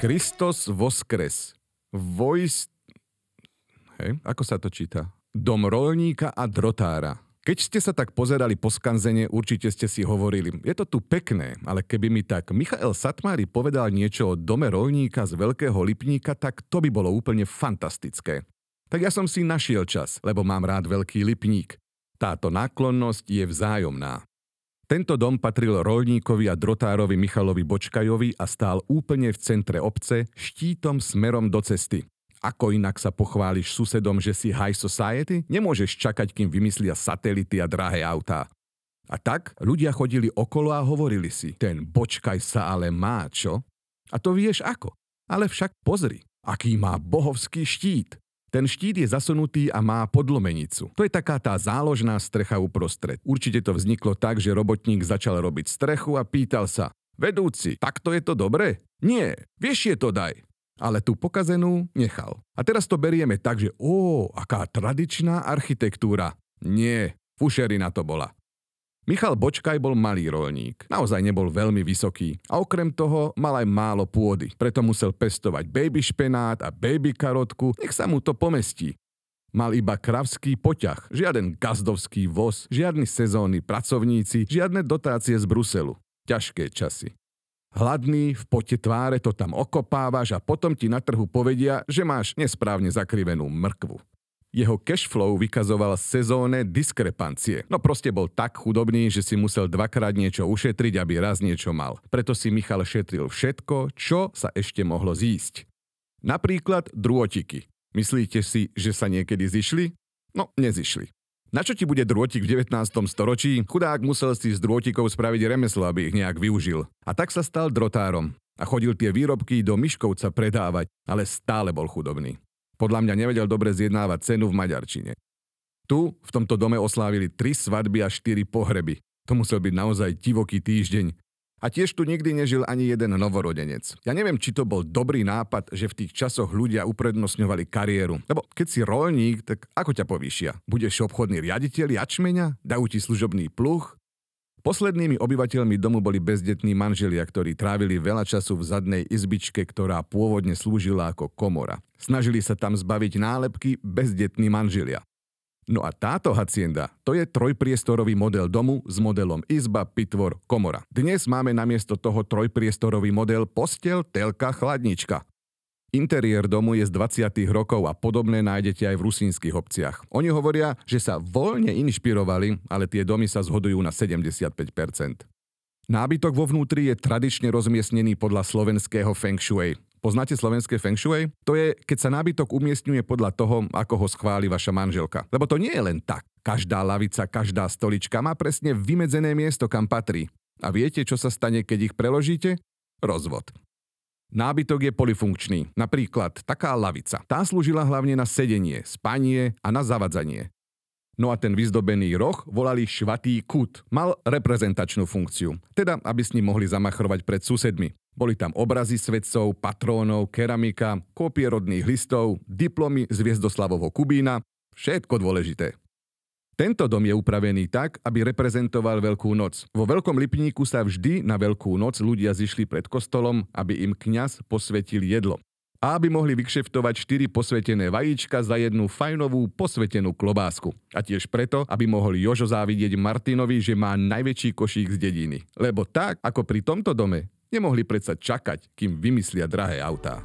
Kristos voskres. Vojs... Hej, ako sa to číta? Dom rolníka a drotára. Keď ste sa tak pozerali po skanzene, určite ste si hovorili, je to tu pekné, ale keby mi tak Michael Satmári povedal niečo o dome rolníka z Veľkého Lipníka, tak to by bolo úplne fantastické. Tak ja som si našiel čas, lebo mám rád Veľký Lipník. Táto náklonnosť je vzájomná. Tento dom patril rolníkovi a drotárovi Michalovi Bočkajovi a stál úplne v centre obce, štítom smerom do cesty. Ako inak sa pochváliš susedom, že si high society? Nemôžeš čakať, kým vymyslia satelity a drahé autá. A tak ľudia chodili okolo a hovorili si, ten Bočkaj sa ale má, čo? A to vieš ako? Ale však pozri, aký má bohovský štít. Ten štít je zasunutý a má podlomenicu. To je taká tá záložná strecha uprostred. Určite to vzniklo tak, že robotník začal robiť strechu a pýtal sa, vedúci, takto je to dobre? Nie, vieš je to daj. Ale tú pokazenú nechal. A teraz to berieme tak, že ó, aká tradičná architektúra. Nie, fušerina to bola. Michal Bočkaj bol malý rolník. Naozaj nebol veľmi vysoký. A okrem toho mal aj málo pôdy. Preto musel pestovať baby špenát a baby karotku, nech sa mu to pomestí. Mal iba kravský poťah, žiaden gazdovský voz, žiadni sezónni pracovníci, žiadne dotácie z Bruselu. Ťažké časy. Hladný, v pote tváre to tam okopávaš a potom ti na trhu povedia, že máš nesprávne zakrivenú mrkvu. Jeho cashflow vykazoval sezónne diskrepancie. No proste bol tak chudobný, že si musel dvakrát niečo ušetriť, aby raz niečo mal. Preto si Michal šetril všetko, čo sa ešte mohlo zísť. Napríklad drôtiky. Myslíte si, že sa niekedy zišli? No, nezišli. Na čo ti bude drôtik v 19. storočí? Chudák musel si z drôtikov spraviť remeslo, aby ich nejak využil. A tak sa stal drotárom. A chodil tie výrobky do Miškovca predávať, ale stále bol chudobný. Podľa mňa nevedel dobre zjednávať cenu v maďarčine. Tu, v tomto dome oslávili tri svadby a štyri pohreby. To musel byť naozaj divoký týždeň. A tiež tu nikdy nežil ani jeden novorodenec. Ja neviem, či to bol dobrý nápad, že v tých časoch ľudia uprednostňovali kariéru. Lebo keď si rolník, tak ako ťa povýšia? Budeš obchodný riaditeľ jačmeňa? Dajú ti služobný pluch? Poslednými obyvateľmi domu boli bezdetní manželia, ktorí trávili veľa času v zadnej izbičke, ktorá pôvodne slúžila ako komora. Snažili sa tam zbaviť nálepky bezdetní manželia. No a táto hacienda, to je trojpriestorový model domu s modelom izba, pitvor, komora. Dnes máme namiesto toho trojpriestorový model postel, telka, chladnička. Interiér domu je z 20. rokov a podobné nájdete aj v rusínskych obciach. Oni hovoria, že sa voľne inšpirovali, ale tie domy sa zhodujú na 75%. Nábytok vo vnútri je tradične rozmiestnený podľa slovenského feng shui. Poznáte slovenské feng shui? To je, keď sa nábytok umiestňuje podľa toho, ako ho schváli vaša manželka. Lebo to nie je len tak. Každá lavica, každá stolička má presne vymedzené miesto, kam patrí. A viete, čo sa stane, keď ich preložíte? Rozvod. Nábytok je polifunkčný, napríklad taká lavica. Tá slúžila hlavne na sedenie, spanie a na zavadzanie. No a ten vyzdobený roh volali švatý kút. Mal reprezentačnú funkciu, teda aby s ním mohli zamachrovať pred susedmi. Boli tam obrazy svedcov, patrónov, keramika, kópie rodných listov, diplomy z Viezdoslavovho Kubína, všetko dôležité. Tento dom je upravený tak, aby reprezentoval Veľkú noc. Vo Veľkom Lipníku sa vždy na Veľkú noc ľudia zišli pred kostolom, aby im kňaz posvetil jedlo. A aby mohli vykšeftovať 4 posvetené vajíčka za jednu fajnovú posvetenú klobásku. A tiež preto, aby mohol Jožo závidieť Martinovi, že má najväčší košík z dediny. Lebo tak, ako pri tomto dome, nemohli predsa čakať, kým vymyslia drahé autá.